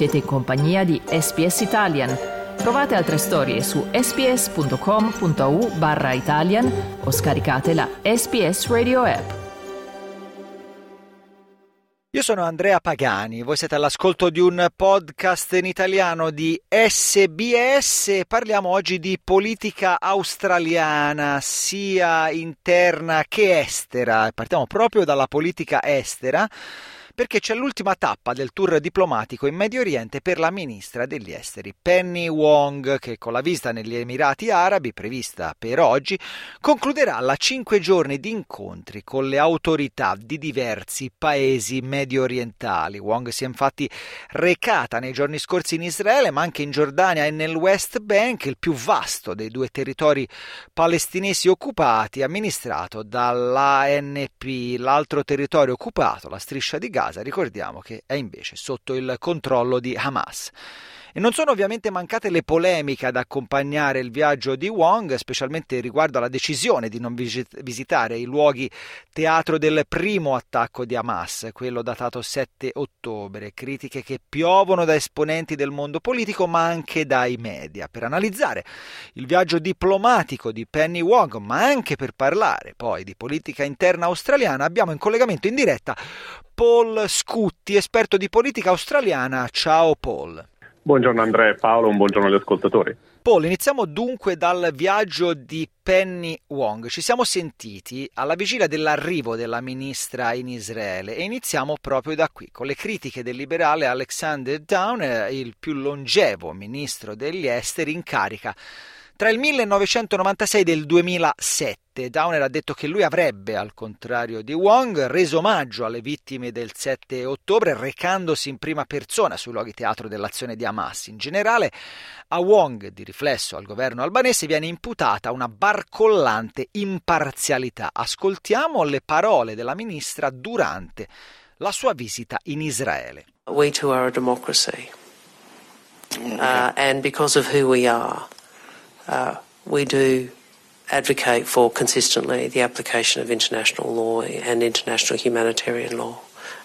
Siete in compagnia di SPS Italian. Trovate altre storie su sps.com.au barra Italian o scaricate la SPS Radio app. Io sono Andrea Pagani, voi siete all'ascolto di un podcast in italiano di SBS. Parliamo oggi di politica australiana, sia interna che estera. Partiamo proprio dalla politica estera perché c'è l'ultima tappa del tour diplomatico in Medio Oriente per la ministra degli esteri Penny Wong, che con la visita negli Emirati Arabi, prevista per oggi, concluderà la cinque giorni di incontri con le autorità di diversi paesi medio orientali. Wong si è infatti recata nei giorni scorsi in Israele, ma anche in Giordania e nel West Bank, il più vasto dei due territori palestinesi occupati, amministrato dall'ANP, l'altro territorio occupato, la striscia di Gaza Gaza, ricordiamo che è invece sotto il controllo di Hamas. E non sono ovviamente mancate le polemiche ad accompagnare il viaggio di Wong, specialmente riguardo alla decisione di non visitare i luoghi teatro del primo attacco di Hamas, quello datato 7 ottobre. Critiche che piovono da esponenti del mondo politico, ma anche dai media. Per analizzare il viaggio diplomatico di Penny Wong, ma anche per parlare poi di politica interna australiana, abbiamo in collegamento in diretta Paul Scutti, esperto di politica australiana. Ciao Paul. Buongiorno Andrea e Paolo, un buongiorno agli ascoltatori. Paul, iniziamo dunque dal viaggio di Penny Wong. Ci siamo sentiti alla vigilia dell'arrivo della ministra in Israele e iniziamo proprio da qui, con le critiche del liberale Alexander Downer, il più longevo ministro degli esteri in carica tra il 1996 e il 2007 Downer ha detto che lui avrebbe, al contrario di Wong, reso omaggio alle vittime del 7 ottobre recandosi in prima persona sui luoghi teatro dell'azione di Hamas. In generale, a Wong, di riflesso al governo albanese, viene imputata una barcollante imparzialità. Ascoltiamo le parole della ministra durante la sua visita in Israele. We too are a democracy. Uh, and because of who we are, uh, we do advocate for consistently the application of international law and international humanitarian law.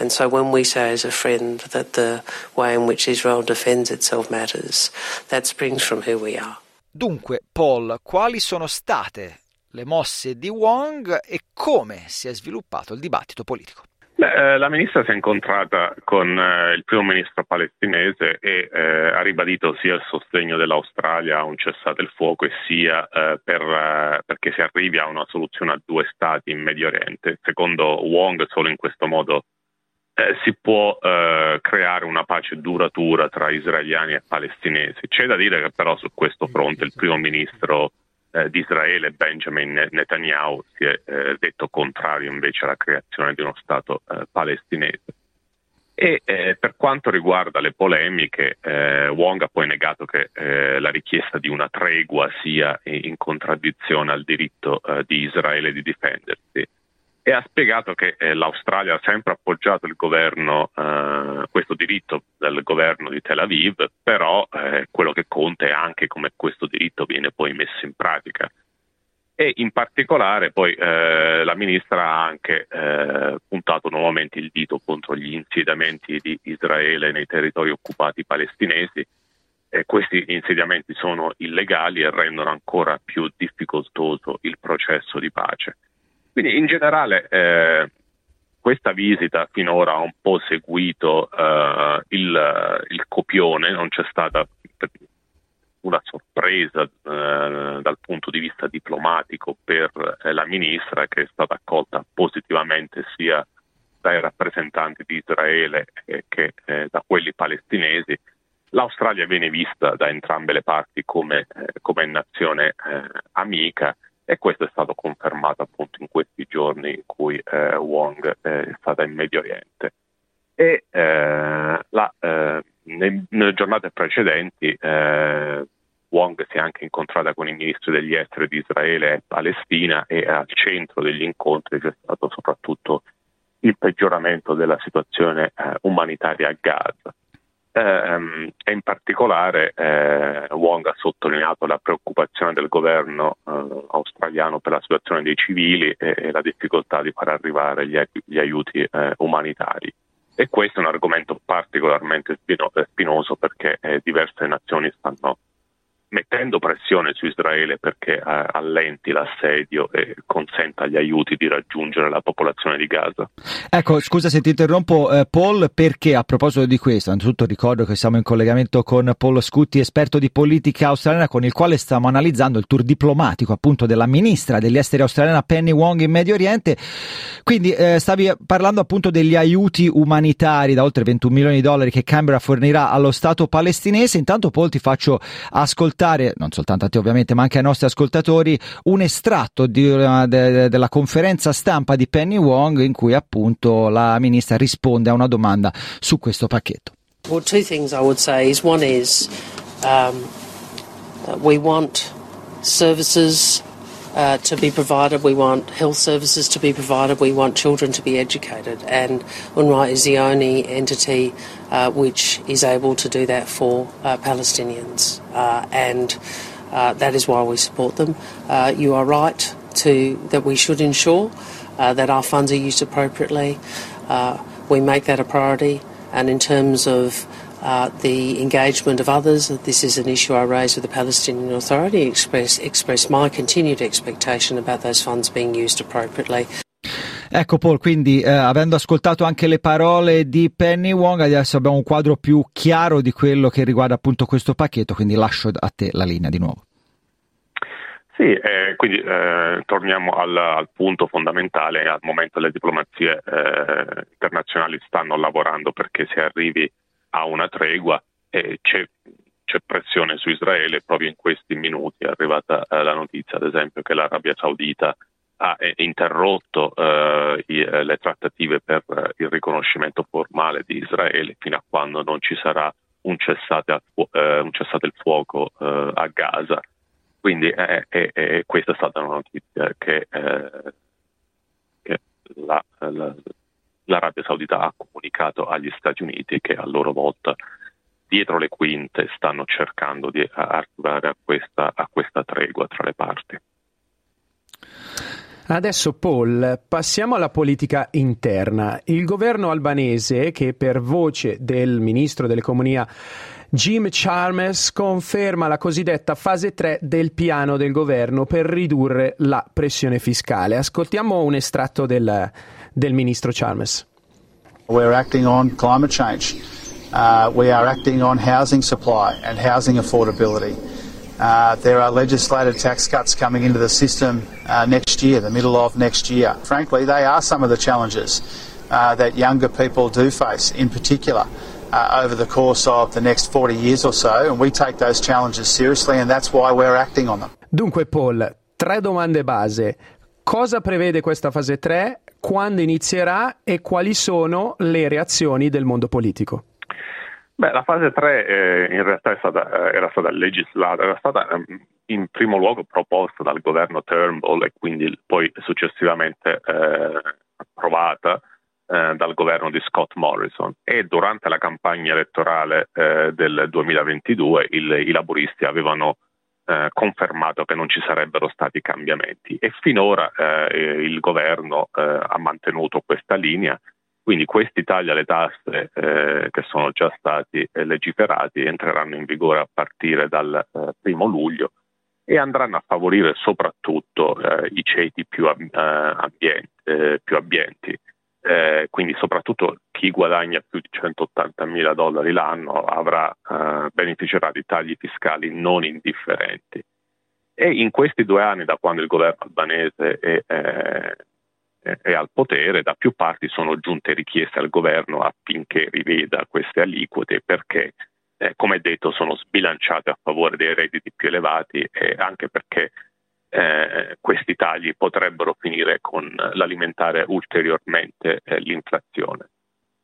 And so when we say as a friend that the way in which Israel defends itself matters, that springs from who we are. Dunque, Paul, quali sono state le mosse di Wong e come si è sviluppato il dibattito politico? Beh, eh, la ministra si è incontrata con eh, il primo ministro palestinese e eh, ha ribadito sia il sostegno dell'Australia a un cessate il fuoco e sia eh, per, eh, perché si arrivi a una soluzione a due stati in Medio Oriente. Secondo Wong solo in questo modo eh, si può creare una pace duratura tra israeliani e palestinesi. C'è da dire che però su questo fronte il primo ministro eh, di Israele, Benjamin Netanyahu, si è eh, detto contrario invece alla creazione di uno Stato eh, palestinese. E eh, per quanto riguarda le polemiche, eh, Wong ha poi negato che eh, la richiesta di una tregua sia in contraddizione al diritto di Israele di difendersi e ha spiegato che eh, l'Australia ha sempre appoggiato governo, eh, questo diritto del governo di Tel Aviv, però eh, quello che conta è anche come questo diritto viene poi messo in pratica. E in particolare poi eh, la ministra ha anche eh, puntato nuovamente il dito contro gli insediamenti di Israele nei territori occupati palestinesi. E questi insediamenti sono illegali e rendono ancora più difficoltoso il processo di pace. Quindi in generale eh, questa visita finora ha un po' seguito eh, il, il, copione, non c'è stata una sorpresa eh, dal punto di vista diplomatico per eh, la ministra che è stata accolta positivamente sia dai rappresentanti di Israele che eh, da quelli palestinesi. L'Australia viene vista da entrambe le parti come, eh, come nazione amica e questo è stato confermato appunto in questi giorni in cui eh, Wong eh, è stata in Medio Oriente. E eh, la, eh, nel, nelle giornate precedenti eh, Wong si è anche incontrata con i ministri degli esteri di Israele e Palestina e al centro degli incontri c'è stato soprattutto il peggioramento della situazione eh, umanitaria a Gaza e in particolare eh, Wong ha sottolineato la preoccupazione del governo eh, australiano per la situazione dei civili e, e, la difficoltà di far arrivare gli, gli aiuti eh, umanitari. E questo è un argomento particolarmente spinoso perché eh, diverse nazioni stanno mettendo pressione su Israele perché eh, allenti l'assedio e consenta agli aiuti di raggiungere la popolazione di Gaza. Ecco, scusa se ti interrompo eh, Paul, perché a proposito di questo, innanzitutto ricordo che siamo in collegamento con Paul Scutti, esperto di politica australiana, con il quale stiamo analizzando il tour diplomatico appunto della ministra degli esteri australiana Penny Wong in Medio Oriente. Quindi eh, stavi parlando appunto degli aiuti umanitari da oltre 21 milioni di dollari che Canberra fornirà allo Stato palestinese. Intanto Paul ti faccio ascoltare ascoltare, non soltanto a te ovviamente, ma anche ai nostri ascoltatori, un estratto di, uh, de, de, della conferenza stampa di Penny Wong in cui appunto la ministra risponde a una domanda su questo pacchetto. Well, two things I would say is one is um, we want services uh, to be provided. We want health services to be provided. We want children to be educated. And UNRWA is the only entity uh, which is able to do that for uh, Palestinians. Uh, and uh, that is why we support them. Uh, you are right to that we should ensure that our funds are used appropriately. we make that a priority. And in terms of uh, the engagement of others. This is an issue I raised with the Palestinian Authority, express, express my continued expectation about those funds being used appropriately. Ecco Paul, quindi eh, avendo ascoltato anche le parole di Penny Wong, adesso abbiamo un quadro più chiaro di quello che riguarda appunto questo pacchetto, quindi lascio a te la linea di nuovo. Sì, eh, quindi eh, torniamo al, al, punto fondamentale, al momento le diplomazie eh, internazionali stanno lavorando perché si arrivi a una tregua e c'è, c'è, pressione su Israele proprio in questi minuti. È arrivata eh, la notizia, ad esempio, che l'Arabia Saudita ha eh, interrotto eh, eh, le trattative per eh, il riconoscimento formale di Israele fino a quando non ci sarà un cessate, fu- eh, un cessate il fuoco a Gaza. Quindi questa è stata una notizia che, che la, la, l'Arabia Saudita ha comunicato agli Stati Uniti che a loro volta dietro le quinte stanno cercando di arrivare a questa, a questa tregua tra le parti. Adesso Paul, passiamo alla politica interna. Il governo albanese, che per voce del ministro dell'economia Jim Chalmers conferma la cosiddetta fase 3 del piano del governo per ridurre la pressione fiscale. Ascoltiamo un estratto del, del ministro Chalmers. We're acting on climate change. Uh, we are acting on housing supply and housing affordability. Uh, there are legislated tax cuts coming into the system uh, next year, the middle of next year. Frankly, they are some of the challenges uh, that younger people do face, in particular, uh, over the course of the next 40 years or so, and we take those challenges seriously, and that's why we're acting on them. Dunque, Paul, tre domande base. Cosa prevede questa fase 3? Quando inizierà e quali sono le reazioni del mondo politico? Beh, la fase 3 eh, in realtà stata, eh, era stata legislata, era stata eh, in primo luogo proposta dal governo Turnbull e quindi poi successivamente eh, approvata eh, dal governo di Scott Morrison e durante la campagna elettorale eh, del 2022 il, i laburisti avevano eh, confermato che non ci sarebbero stati cambiamenti e finora eh, il governo eh, ha mantenuto questa linea. Quindi questi tagli alle tasse eh, che sono già stati eh, legiferati entreranno in vigore a partire dal primo luglio e andranno a favorire soprattutto i ceti più, ambienti, più abbienti eh, quindi soprattutto chi guadagna più di 180 mila dollari l'anno avrà, eh, beneficerà di tagli fiscali non indifferenti. E in questi due anni, da quando il governo albanese è, è, è al potere, da più parti sono giunte richieste al governo affinché riveda queste aliquote perché, eh, come detto, sono sbilanciate a favore dei redditi più elevati e anche perché eh, questi tagli potrebbero finire con l'alimentare ulteriormente eh, l'inflazione.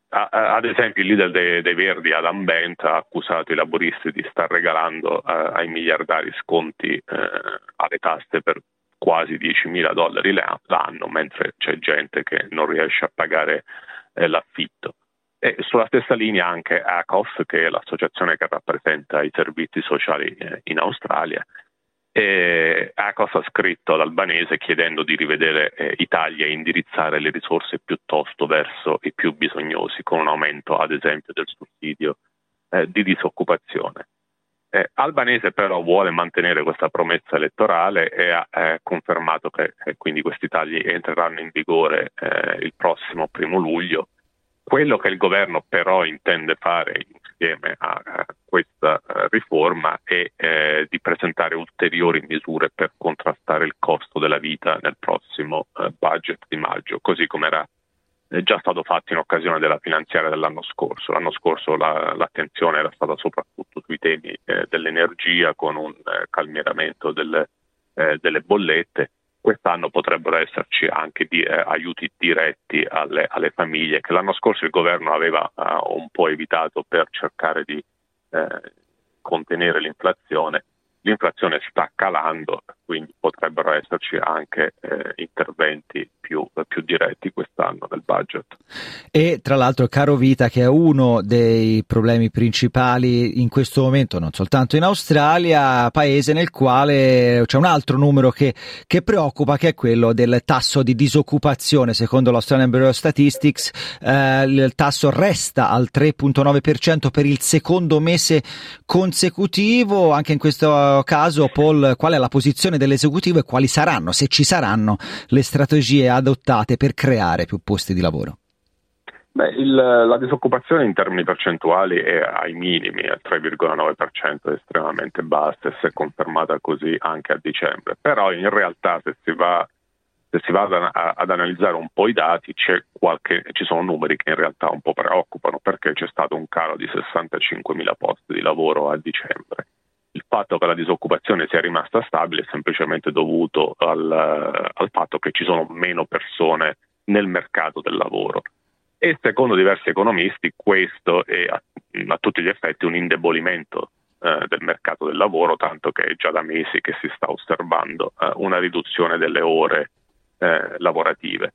A, a, ad esempio il leader dei, dei, Verdi, Adam Bent, ha accusato i laboristi di star regalando eh, ai miliardari sconti eh, alle tasse per quasi 10.000 dollari l'anno, mentre c'è gente che non riesce a pagare eh, l'affitto. E sulla stessa linea anche ACOS, che è l'associazione che rappresenta i servizi sociali eh, in Australia, E ACOS ha scritto all'albanese chiedendo di rivedere eh, tagli e indirizzare le risorse piuttosto verso i più bisognosi, con un aumento ad esempio del sussidio eh, di disoccupazione. Eh, Albanese però vuole mantenere questa promessa elettorale e ha eh, confermato che eh, quindi questi tagli entreranno in vigore eh, il prossimo primo luglio. Quello che il governo però intende fare insieme a, questa eh, riforma è eh, di presentare ulteriori misure per contrastare il costo della vita nel prossimo budget di maggio, così come era è già stato fatto in occasione della finanziaria dell'anno scorso. L'anno scorso la, l'attenzione era stata soprattutto sui temi eh, dell'energia con un eh, calmieramento delle, eh, delle, bollette. Quest'anno potrebbero esserci anche di, eh, aiuti diretti alle, alle, famiglie che l'anno scorso il governo aveva eh, un po' evitato per cercare di eh, contenere l'inflazione l'inflazione sta calando, quindi potrebbero esserci anche eh, interventi più, più, diretti quest'anno nel budget. E tra l'altro caro vita che è uno dei problemi principali in questo momento, non soltanto in Australia, paese nel quale c'è un altro numero che, che preoccupa, che è quello del tasso di disoccupazione. Secondo l'Australian Bureau of Statistics eh, il tasso resta al 3.9% per il secondo mese consecutivo, anche in questo caso, Paul, qual è la posizione dell'esecutivo e quali saranno, se ci saranno, le strategie adottate per creare più posti di lavoro? Beh, il, la disoccupazione in termini percentuali è ai minimi, al 3,9%, è estremamente bassa e si è confermata così anche a dicembre. Però in realtà se si va, se si va ad, ad, analizzare un po' i dati qualche, ci sono numeri che in realtà un po' preoccupano perché c'è stato un calo di 65.000 posti di lavoro a dicembre il fatto che la disoccupazione sia rimasta stabile è semplicemente dovuto al, al fatto che ci sono meno persone nel mercato del lavoro. E secondo diversi economisti questo è a, a tutti gli effetti un indebolimento eh, del mercato del lavoro, tanto che è già da mesi che si sta osservando eh, una riduzione delle ore eh, lavorative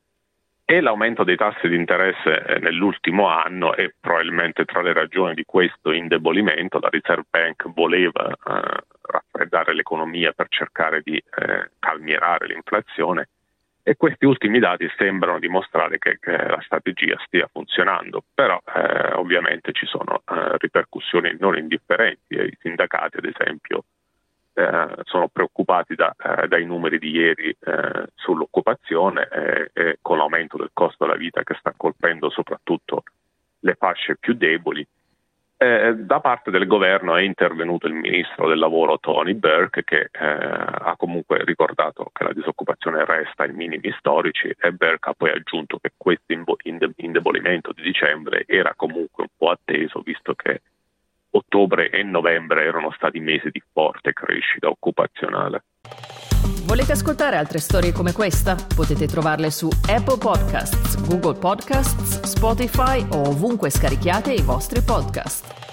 e l'aumento dei tassi di interesse eh, nell'ultimo anno è probabilmente tra le ragioni di questo indebolimento. La Reserve Bank voleva eh, raffreddare l'economia per cercare di eh, calmierare l'inflazione e questi ultimi dati sembrano dimostrare che, che la strategia stia funzionando, però eh, ovviamente ci sono eh, ripercussioni non indifferenti. I sindacati, ad esempio, eh, sono preoccupati da, eh, dai numeri di ieri eh, sull'occupazione e con l'aumento del costo della vita che sta colpendo soprattutto le fasce più deboli. Eh, da parte del governo è intervenuto il ministro del lavoro Tony Burke che eh, ha comunque ricordato che la disoccupazione resta ai minimi storici e Burke ha poi aggiunto che questo indebolimento di dicembre era comunque un po' atteso visto che ottobre e novembre erano stati mesi di forte crescita occupazionale. Volete ascoltare altre storie come questa? Potete trovarle su Apple Podcasts, Google Podcasts, Spotify o ovunque scarichiate i vostri podcast.